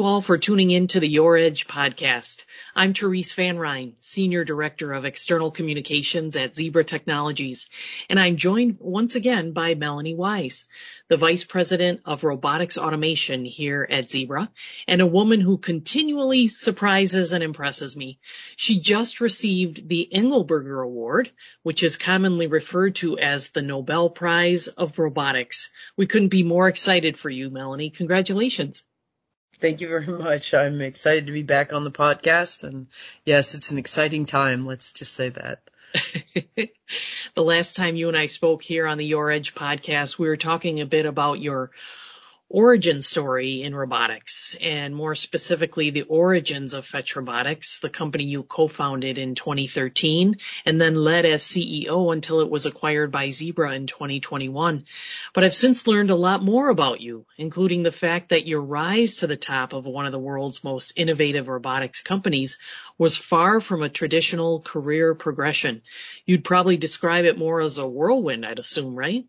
you all for tuning in to the Your Edge podcast. I'm Therese Van Ryn, Senior Director of External Communications at Zebra Technologies, and I'm joined once again by Melonee Wise, the Vice President of Robotics Automation here at Zebra, and a woman who continually surprises and impresses me. She just received the Engelberger Award, which is commonly referred to as the Nobel Prize of Robotics. We couldn't be more excited for you, Melonee. Congratulations. Thank you very much. I'm excited to be back on the podcast and yes, it's an exciting time. Let's just say that. the last time you and I spoke here on the Your Edge podcast, we were talking a bit about your origin story in robotics and more specifically the origins of Fetch Robotics, the company you co-founded in 2013 and then led as CEO until it was acquired by Zebra in 2021. But I've since learned a lot more about you, including the fact that your rise to the top of one of the world's most innovative robotics companies was far from a traditional career progression. You'd probably describe it more as a whirlwind, I'd assume, right?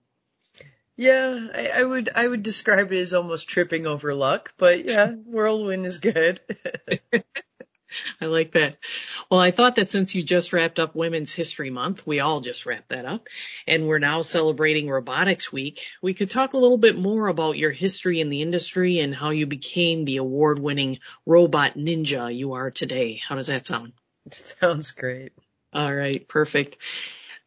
Yeah, I, I, would I would describe it as almost tripping over luck, but yeah, whirlwind is good. I like that. Well, I thought that since you just wrapped up Women's History Month, we all just wrapped that up, and we're now celebrating Robotics Week, we could talk a little bit more about your history in the industry and how you became the award-winning robot ninja you are today. How does that sound? Sounds great. All right, perfect.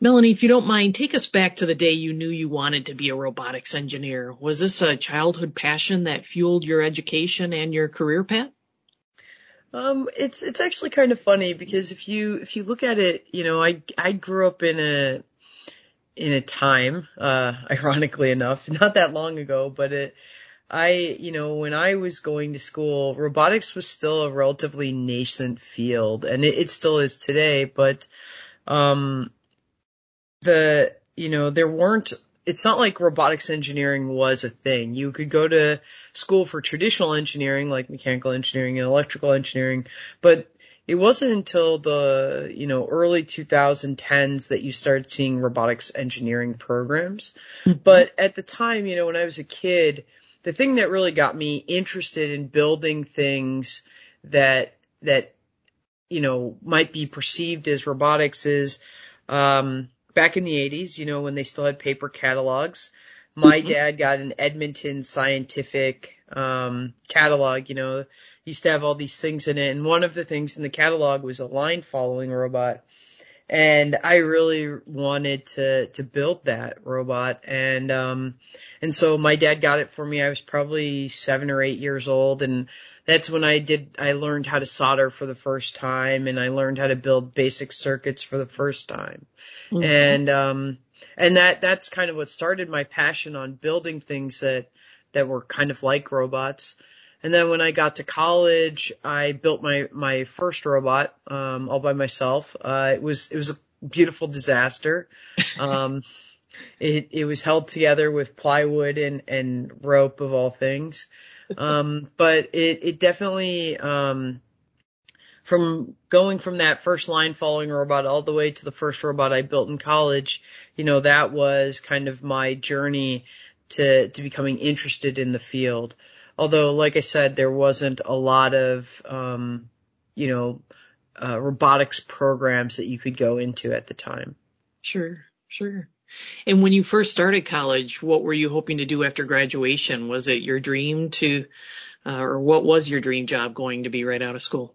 Melonee, if you don't mind, take us back to the day you knew you wanted to be a robotics engineer. Was this a childhood passion that fueled your education and your career path? Um, it's it's actually kind of funny because if you if you look at it, you know, I I grew up in a in a time, uh, ironically enough, not that long ago, but it I, you know, when I was going to school, robotics was still a relatively nascent field, and it, it still is today. But um, the, you know, there weren't, it's not like robotics engineering was a thing. You could go to school for traditional engineering, like mechanical engineering and electrical engineering, but it wasn't until the, you know, early 2010s that you started seeing robotics engineering programs. Mm-hmm. But at the time, you know, when I was a kid, the thing that really got me interested in building things that, that, you know, might be perceived as robotics is, um, back in the 80s, you know, when they still had paper catalogs, my mm-hmm. dad got an Edmund scientific um, catalog, you know, used to have all these things in it. And one of the things in the catalog was a line following robot. And I really wanted to, to build that robot. And, um, and so my dad got it for me. I was probably seven or eight years old and that's when I did, I learned how to solder for the first time and I learned how to build basic circuits for the first time. Mm-hmm. And, um, and that, that's kind of what started my passion on building things that, that were kind of like robots. And then when I got to college, I built my, my first robot, um, all by myself. Uh, it was, it was a beautiful disaster. Um, it, it was held together with plywood and, and rope of all things. Um, but it, it definitely, um, from going from that first line following robot all the way to the first robot I built in college, you know, that was kind of my journey to, to becoming interested in the field. Although, like I said, there wasn't a lot of, um, you know, uh, robotics programs that you could go into at the time. Sure, sure. And when you first started college, what were you hoping to do after graduation? Was it your dream to, uh, or what was your dream job going to be right out of school?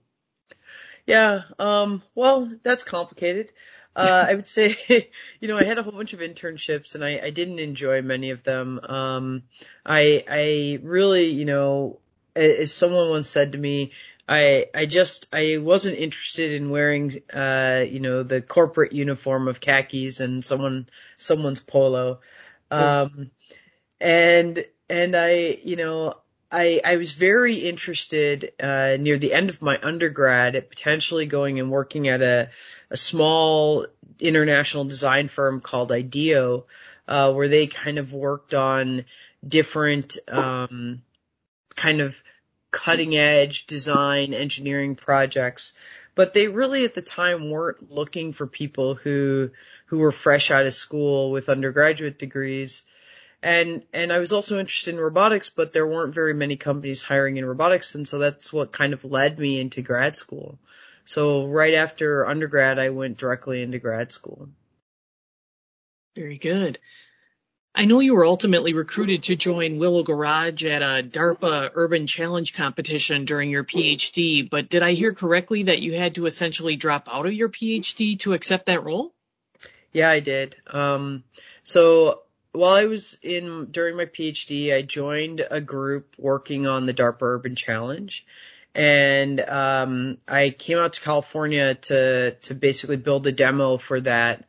Yeah, um, well, that's complicated. Uh, I would say, you know, I had a whole bunch of internships and I, I didn't enjoy many of them. Um, I, I really, you know, as someone once said to me, I I just I wasn't interested in wearing uh you know the corporate uniform of khakis and someone someone's polo. Um and and I you know I I was very interested uh near the end of my undergrad at potentially going and working at a a small international design firm called IDEO uh where they kind of worked on different um kind of cutting edge design engineering projects, but they really at the time weren't looking for people who, who were fresh out of school with undergraduate degrees. And, and I was also interested in robotics, but there weren't very many companies hiring in robotics. And so that's what kind of led me into grad school. So right after undergrad, I went directly into grad school. Very good. I know you were ultimately recruited to join Willow Garage at a DARPA Urban Challenge competition during your PhD, but did I hear correctly that you had to essentially drop out of your PhD to accept that role? Yeah, I did. Um, so while I was in during my PhD, I joined a group working on the DARPA Urban Challenge, and um, I came out to California to to basically build a demo for that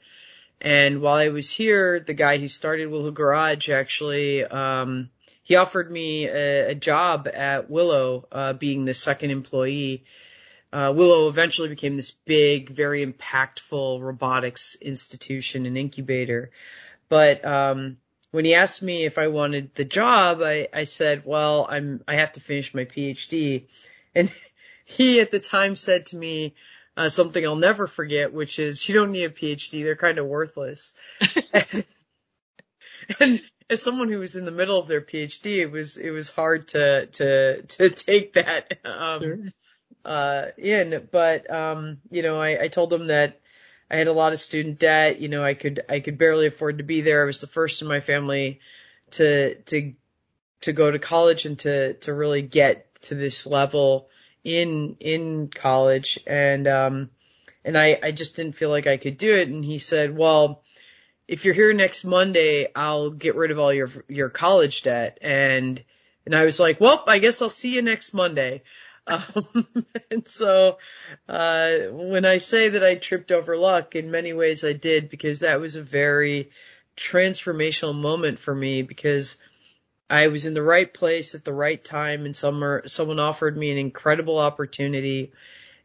and while I was here, the guy who started Willow Garage actually, um, he offered me a, a job at Willow, uh, being the second employee. Uh, Willow eventually became this big, very impactful robotics institution and incubator. But, um, when he asked me if I wanted the job, I, I said, well, I'm, I have to finish my PhD. And he at the time said to me, uh, something I'll never forget, which is you don't need a PhD; they're kind of worthless. and, and as someone who was in the middle of their PhD, it was it was hard to to to take that um, sure. uh, in. But um, you know, I, I told them that I had a lot of student debt. You know, I could I could barely afford to be there. I was the first in my family to to to go to college and to to really get to this level in in college and um and I I just didn't feel like I could do it and he said, "Well, if you're here next Monday, I'll get rid of all your your college debt." And and I was like, "Well, I guess I'll see you next Monday." Um, and so, uh, when I say that I tripped over luck, in many ways I did because that was a very transformational moment for me because I was in the right place at the right time and someone offered me an incredible opportunity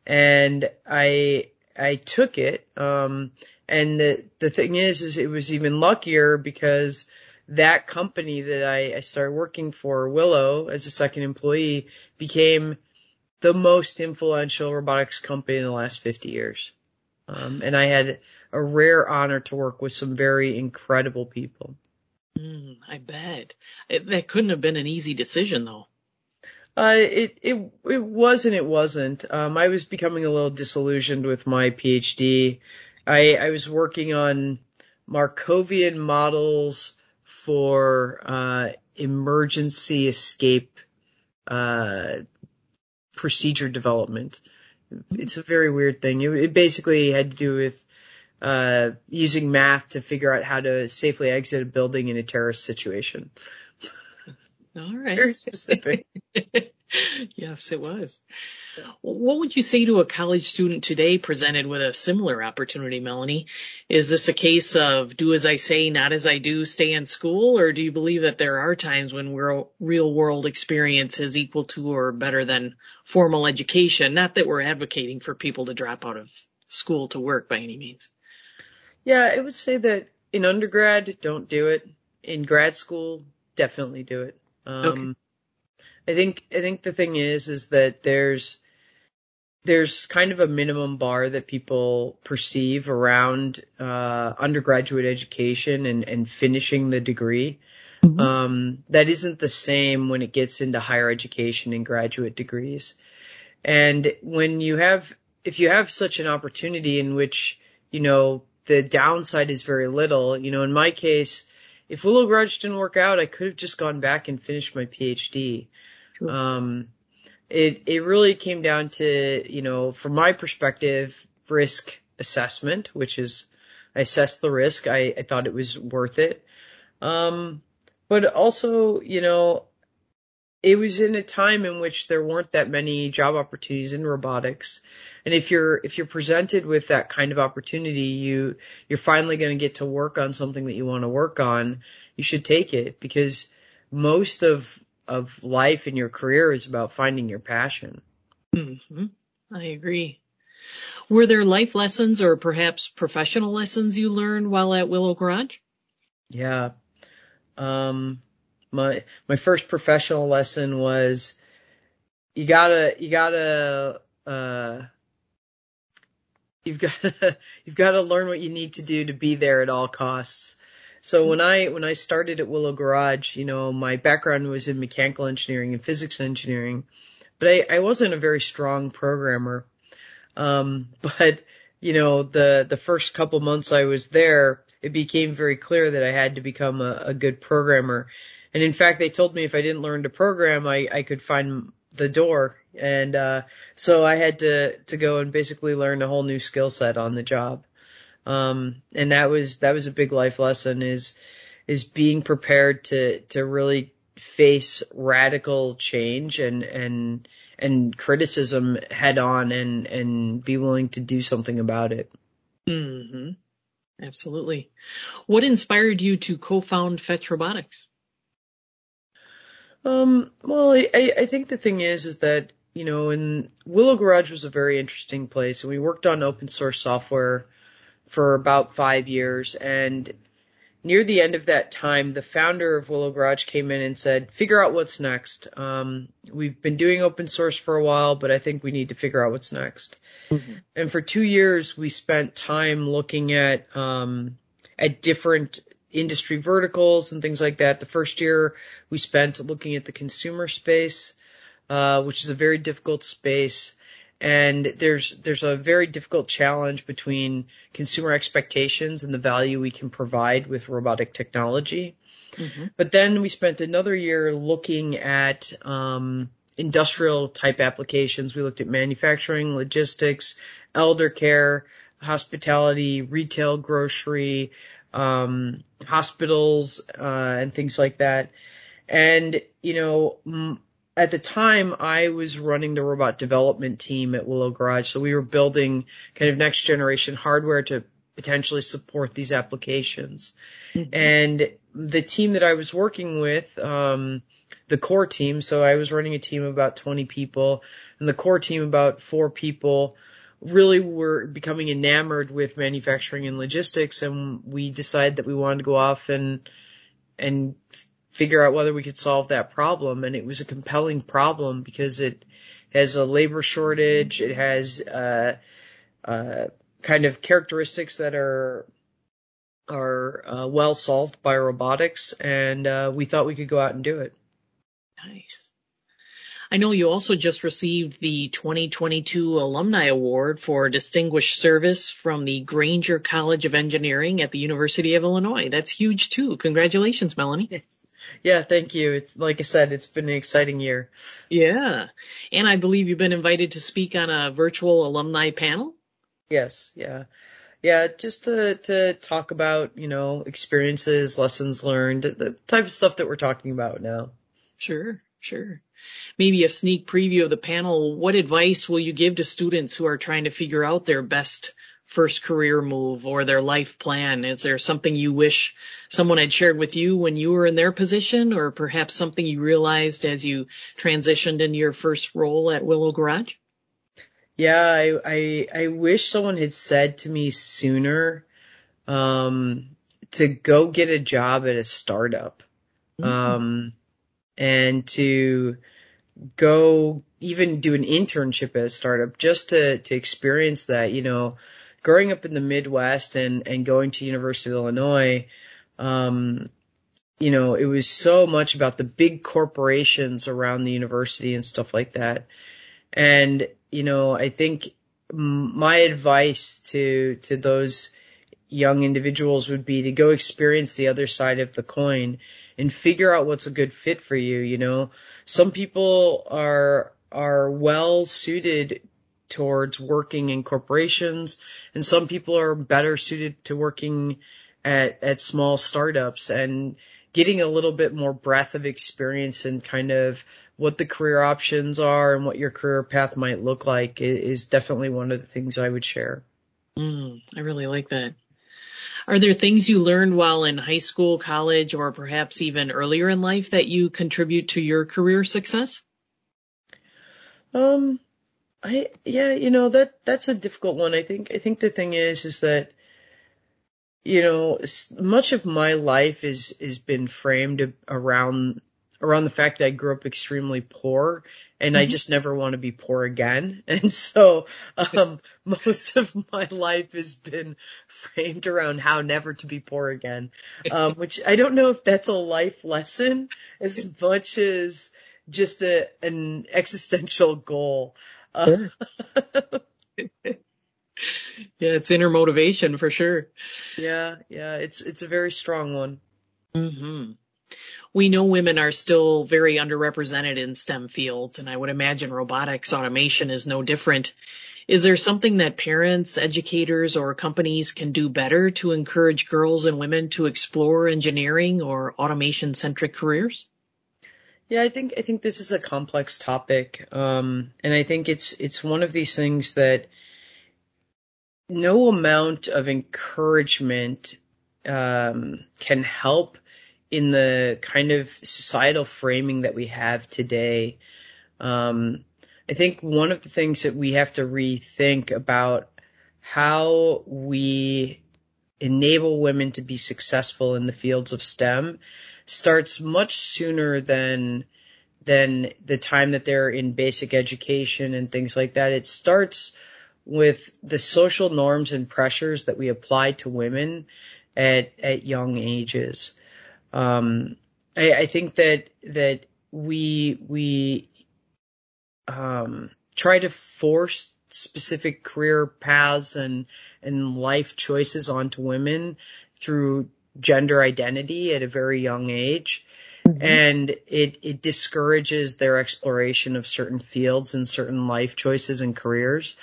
and I, I took it. Um, and the, the thing is, is it was even luckier because that company that I, I started working for, Willow, as a second employee, became the most influential robotics company in the last 50 years. Um, and I had a rare honor to work with some very incredible people. Mm, I bet. It, that couldn't have been an easy decision though. Uh, it, it, it was and it wasn't. Um, I was becoming a little disillusioned with my PhD. I, I was working on Markovian models for, uh, emergency escape, uh, procedure development. It's a very weird thing. It, it basically had to do with uh, using math to figure out how to safely exit a building in a terrorist situation. All right. Very specific. yes, it was. What would you say to a college student today presented with a similar opportunity, Melonee? Is this a case of do as I say, not as I do, stay in school, or do you believe that there are times when real world experience is equal to or better than formal education? Not that we're advocating for people to drop out of school to work by any means. Yeah, I would say that in undergrad, don't do it. In grad school, definitely do it. Um, okay. I think, I think the thing is, is that there's, there's kind of a minimum bar that people perceive around, uh, undergraduate education and, and finishing the degree. Mm-hmm. Um, that isn't the same when it gets into higher education and graduate degrees. And when you have, if you have such an opportunity in which, you know, the downside is very little. You know, in my case, if Willow Garage didn't work out, I could have just gone back and finished my PhD. Sure. Um, it, it really came down to, you know, from my perspective, risk assessment, which is, I assessed the risk. I, I thought it was worth it. Um, but also, you know, it was in a time in which there weren't that many job opportunities in robotics. And if you're, if you're presented with that kind of opportunity, you, you're finally going to get to work on something that you want to work on. You should take it because most of, of life in your career is about finding your passion. Mm-hmm. I agree. Were there life lessons or perhaps professional lessons you learned while at Willow Garage? Yeah. Um, my, my first professional lesson was you gotta, you gotta, uh, you've got to, you've got to learn what you need to do to be there at all costs. So when I when I started at Willow Garage, you know, my background was in mechanical engineering and physics engineering, but I, I wasn't a very strong programmer. Um, but you know, the the first couple months I was there, it became very clear that I had to become a, a good programmer. And in fact, they told me if I didn't learn to program, I, I could find the door. And, uh, so I had to, to go and basically learn a whole new skill set on the job. Um, and that was, that was a big life lesson is, is being prepared to, to really face radical change and, and, and criticism head on and, and be willing to do something about it. hmm Absolutely. What inspired you to co-found Fetch Robotics? Um, well, I, I think the thing is, is that, you know, in Willow Garage was a very interesting place and we worked on open source software for about five years and near the end of that time, the founder of Willow Garage came in and said, figure out what's next. Um, we've been doing open source for a while, but I think we need to figure out what's next. Mm-hmm. And for two years, we spent time looking at, um, at different industry verticals and things like that. The first year we spent looking at the consumer space, uh, which is a very difficult space and there's there's a very difficult challenge between consumer expectations and the value we can provide with robotic technology. Mm-hmm. But then we spent another year looking at um, industrial type applications. We looked at manufacturing, logistics, elder care, hospitality, retail, grocery, um, hospitals, uh, and things like that. And you know, m- at the time I was running the robot development team at Willow Garage. So we were building kind of next generation hardware to potentially support these applications. Mm-hmm. And the team that I was working with, um, the core team, so I was running a team of about 20 people and the core team about four people really were becoming enamored with manufacturing and logistics and we decided that we wanted to go off and and figure out whether we could solve that problem. And it was a compelling problem because it has a labor shortage. It has, uh, uh, kind of characteristics that are, are, uh, well solved by robotics. And, uh, we thought we could go out and do it. Nice. I know you also just received the 2022 Alumni Award for Distinguished Service from the Grainger College of Engineering at the University of Illinois. That's huge too. Congratulations, Melonee. Yeah, thank you. It's, like I said, it's been an exciting year. Yeah. And I believe you've been invited to speak on a virtual alumni panel? Yes, yeah. Yeah, just to, to talk about, you know, experiences, lessons learned, the type of stuff that we're talking about now. Sure, sure. Maybe a sneak preview of the panel. What advice will you give to students who are trying to figure out their best first career move or their life plan? Is there something you wish someone had shared with you when you were in their position or perhaps something you realized as you transitioned into your first role at Willow Garage? Yeah, I, I, I wish someone had said to me sooner, um, to go get a job at a startup. Mm-hmm. Um, and to go even do an internship at a startup just to, to experience that, you know, growing up in the Midwest and, and going to University of Illinois, um, you know, it was so much about the big corporations around the university and stuff like that. And, you know, I think my advice to, to those young individuals would be to go experience the other side of the coin and figure out what's a good fit for you, you know. Some people are, are well suited towards working in corporations and some people are better suited to working at, at small startups and getting a little bit more breadth of experience and kind of what the career options are and what your career path might look like is definitely one of the things I would share. Mm, I really like that. Are there things you learned while in high school, college, or perhaps even earlier in life that you contribute to your career success? Um, I yeah, you know that that's a difficult one. I think I think the thing is is that you know much of my life is is been framed around around the fact that I grew up extremely poor and mm-hmm. I just never want to be poor again. And so, um, most of my life has been framed around how never to be poor again. Um, which I don't know if that's a life lesson as much as just a, an existential goal. Uh, yeah, it's inner motivation for sure. Yeah, yeah, it's it's a very strong one. hmm We know women are still very underrepresented in STEM fields, and I would imagine robotics automation is no different. Is there something that parents, educators, or companies can do better to encourage girls and women to explore engineering or automation centric careers? Yeah, I think I think this is a complex topic, um, and I think it's it's one of these things that no amount of encouragement um, can help in the kind of societal framing that we have today. Um, I think one of the things that we have to rethink about how we enable women to be successful in the fields of STEM starts much sooner than than the time that they're in basic education and things like that. It starts with the social norms and pressures that we apply to women at at young ages. Um, I, I think that that we we um, try to force specific career paths and and life choices onto women through gender identity at a very young age. Mm-hmm. And it, it discourages their exploration of certain fields and certain life choices and careers.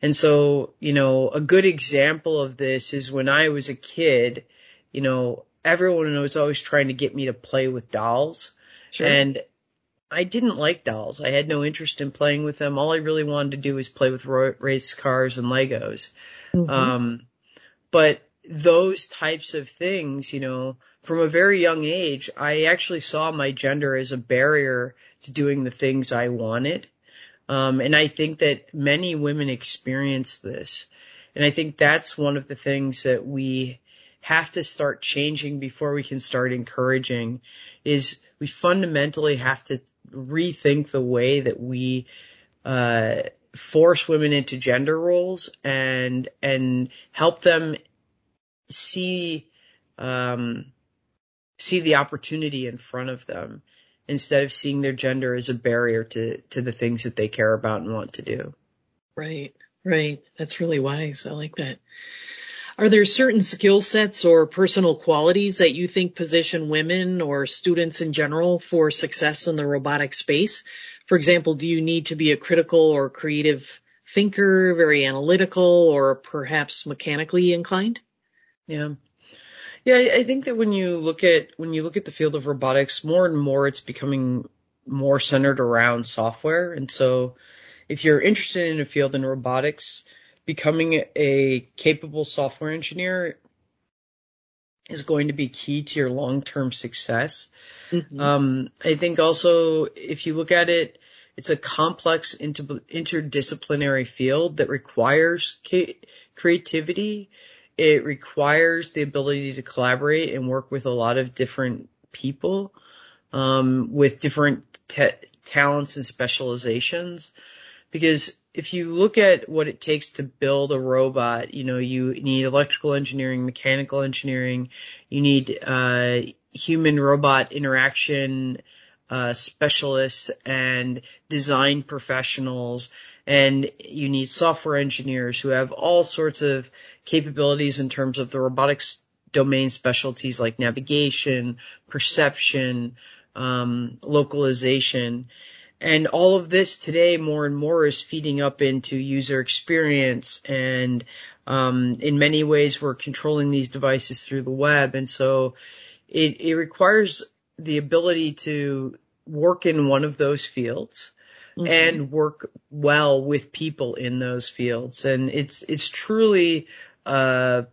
And so, you know, a good example of this is when I was a kid, you know, everyone was always trying to get me to play with dolls. Sure. And I didn't like dolls. I had no interest in playing with them. All I really wanted to do was play with race cars and Legos. Mm-hmm. Um, but those types of things, you know, from a very young age, I actually saw my gender as a barrier to doing the things I wanted. Um, and I think that many women experience this. And I think that's one of the things that we have to start changing before we can start encouraging is we fundamentally have to rethink the way that we, uh, force women into gender roles and, and help them see um, see the opportunity in front of them instead of seeing their gender as a barrier to to the things that they care about and want to do. Right, right. That's really wise. I like that. Are there certain skill sets or personal qualities that you think position women or students in general for success in the robotic space? For example, do you need to be a critical or creative thinker, very analytical, or perhaps mechanically inclined? Yeah. Yeah, I think that when you look at when you look at the field of robotics, more and more it's becoming more centered around software. And so if you're interested in a field in robotics, becoming a capable software engineer is going to be key to your long-term success. Mm-hmm. Um, I think also if you look at it, it's a complex inter- interdisciplinary field that requires ca- creativity it requires the ability to collaborate and work with a lot of different people um, with different te- talents and specializations. Because if you look at what it takes to build a robot, you know, you need electrical engineering, mechanical engineering, you need uh, human robot interaction uh, specialists and design professionals and you need software engineers who have all sorts of capabilities in terms of the robotics domain specialties like navigation, perception, um, localization. And all of this today more and more is feeding up into user experience and um, in many ways we're controlling these devices through the web and so it, it requires the ability to work in one of those fields mm-hmm. and work well with people in those fields. And it's, it's truly a,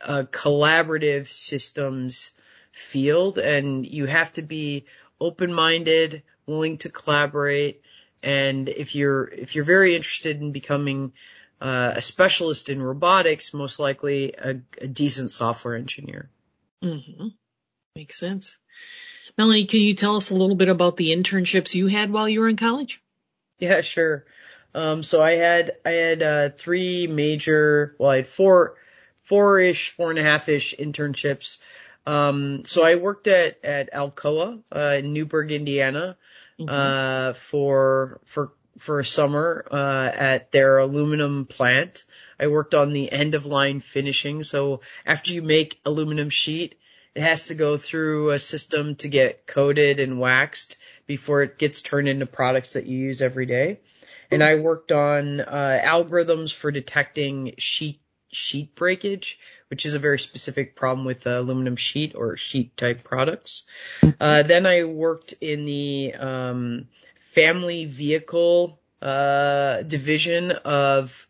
a collaborative systems field and you have to be open-minded, willing to collaborate. And if you're, if you're very interested in becoming uh, a specialist in robotics, most likely a, a decent software engineer. Mm-hmm. Makes sense. Melonee, can you tell us a little bit about the internships you had while you were in college? Yeah, sure. Um, so I had I had uh, three major, well, I had four, four-ish, four and a half-ish internships. Um, so I worked at at Alcoa uh, in Newburgh, Indiana, mm-hmm. uh, for for for a summer uh, at their aluminum plant. I worked on the end of line finishing. So after you make aluminum sheet, it has to go through a system to get coated and waxed before it gets turned into products that you use every day. And I worked on uh, algorithms for detecting sheet sheet breakage, which is a very specific problem with uh, aluminum sheet or sheet type products. Uh, then I worked in the um, family vehicle uh, division of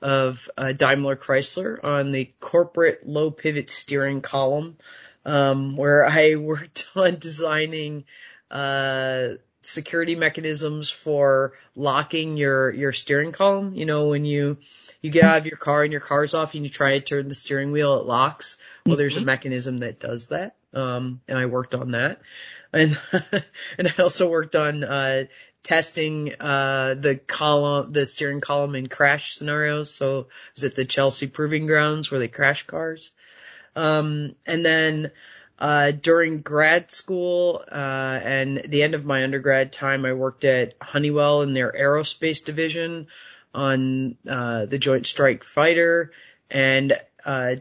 of uh, Daimler Chrysler on the corporate low pivot steering column, um, where I worked on designing uh, security mechanisms for locking your your steering column. You know, when you you get out of your car and your car's off and you try to turn the steering wheel, it locks. Well, there's a mm-hmm. mechanism that does that. Um, and I worked on that. And, and I also worked on, uh, testing, uh, the column, the steering column in crash scenarios. So it was at the Chelsea Proving Grounds where they crash cars. Um, and then, uh, during grad school, uh, and the end of my undergrad time, I worked at Honeywell in their aerospace division on, uh, the Joint Strike Fighter and, uh,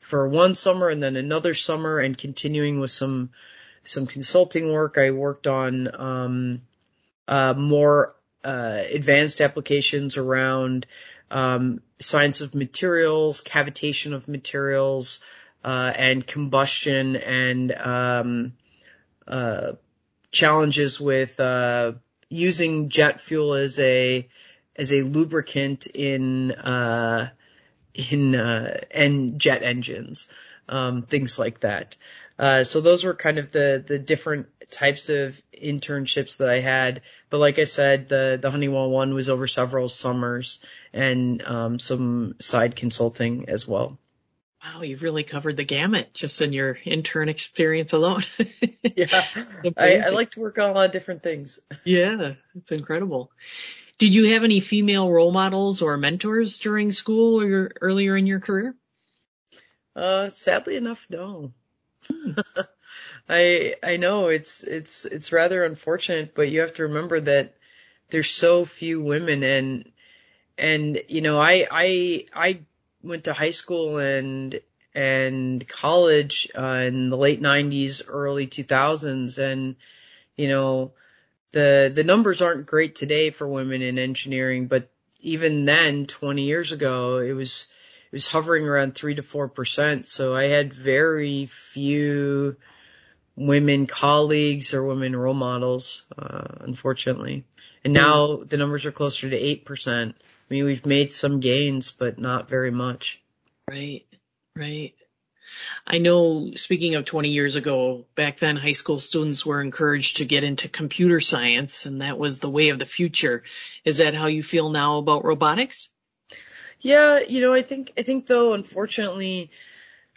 for one summer and then another summer and continuing with some, some consulting work. I worked on, um, uh, more, uh, advanced applications around, um, science of materials, cavitation of materials, uh, and combustion and um, uh, challenges with uh, using jet fuel as a as a lubricant in uh, in uh, and jet engines, um, things like that. Uh, so those were kind of the the different types of internships that I had. But like I said, the the Honeywell one was over several summers and um, some side consulting as well. Wow, you've really covered the gamut just in your intern experience alone. yeah, I, I, like to work on a lot of different things. Yeah, it's incredible. Did you have any female role models or mentors during school or your, earlier in your career? Uh, sadly enough, no. Hmm. I I know it's it's it's rather unfortunate, but you have to remember that there's so few women and and you know I I I went to high school and and college uh, in the late 90s, early 2000s, and you know the the numbers aren't great today for women in engineering, but even then, 20 years ago, it was it was hovering around three to four percent. So I had very few women colleagues or women role models, uh, unfortunately. And now the numbers are closer to eight percent. I mean, we've made some gains, but not very much. Right, right. I know, speaking of 20 years ago, back then high school students were encouraged to get into computer science and that was the way of the future. Is that how you feel now about robotics? Yeah, you know, I think, I think though, unfortunately,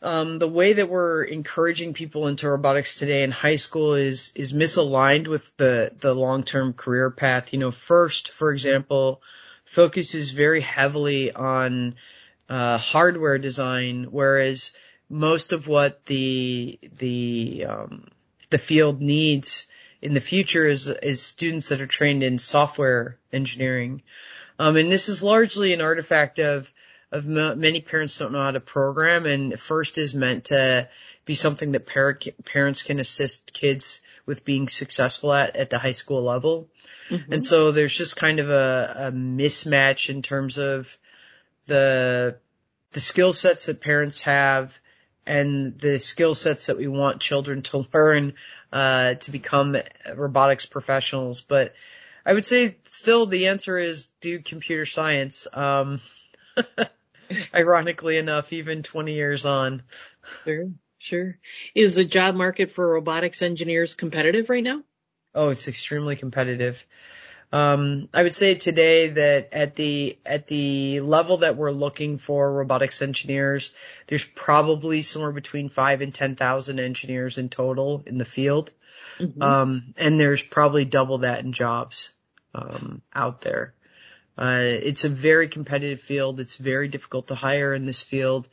um, the way that we're encouraging people into robotics today in high school is, is misaligned with the, the long-term career path. You know, FIRST, for example, focuses very heavily on uh, hardware design, whereas most of what the the um, the field needs in the future is is students that are trained in software engineering, um, and this is largely an artifact of of many parents don't know how to program, and FIRST is meant to be something that parent, parents can assist kids with being successful at at the high school level. Mm-hmm. And so there's just kind of a, a mismatch in terms of the the skill sets that parents have and the skill sets that we want children to learn uh, to become robotics professionals. But I would say still the answer is do computer science. Um, ironically enough, even 20 years on. Sure, sure. Is the job market for robotics engineers competitive right now? Oh, it's extremely competitive. Um, I would say today that at the at the level that we're looking for robotics engineers, there's probably somewhere between five and ten thousand engineers in total in the field, mm-hmm. um, and there's probably double that in jobs um, out there. Uh, it's a very competitive field. It's very difficult to hire in this field,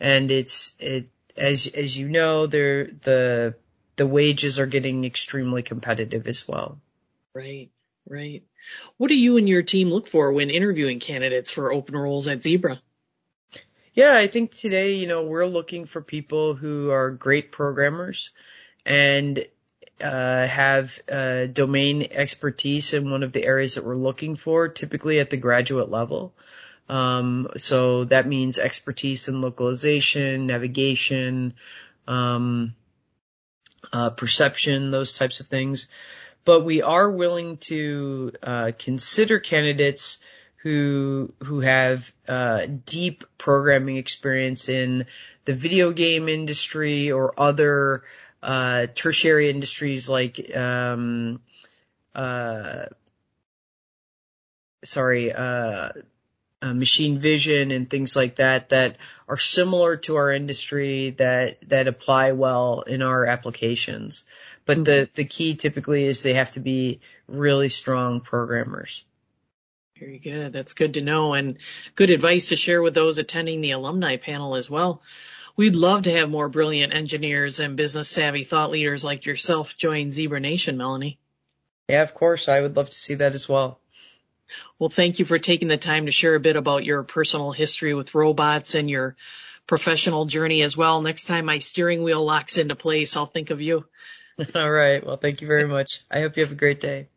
and it's it as as you know, there the the wages are getting extremely competitive as well. Right. Right. What do you and your team look for when interviewing candidates for open roles at Zebra? Yeah, I think today, you know, we're looking for people who are great programmers and uh, have uh, domain expertise in one of the areas that we're looking for, typically at the graduate level. Um, so that means expertise in localization, navigation, um, uh, perception, those types of things. But we are willing to uh, consider candidates who who have uh, deep programming experience in the video game industry or other uh, tertiary industries like um, uh, sorry uh, uh, machine vision and things like that that are similar to our industry that that apply well in our applications. But mm-hmm. the, the key typically is they have to be really strong programmers. Very good. That's good to know and good advice to share with those attending the alumni panel as well. We'd love to have more brilliant engineers and business savvy thought leaders like yourself join Zebra Nation, Melonee. Yeah, of course. I would love to see that as well. Well, thank you for taking the time to share a bit about your personal history with robots and your professional journey as well. Next time my steering wheel locks into place, I'll think of you. All right. Well, thank you very much. I hope you have a great day.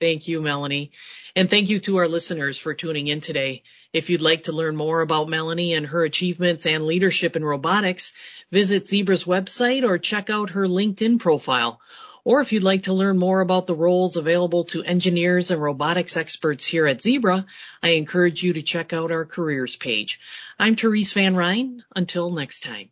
Thank you, Melonee. And thank you to our listeners for tuning in today. If you'd like to learn more about Melonee and her achievements and leadership in robotics, visit Zebra's website or check out her LinkedIn profile. Or if you'd like to learn more about the roles available to engineers and robotics experts here at Zebra, I encourage you to check out our careers page. I'm Therese Van Ryn. Until next time.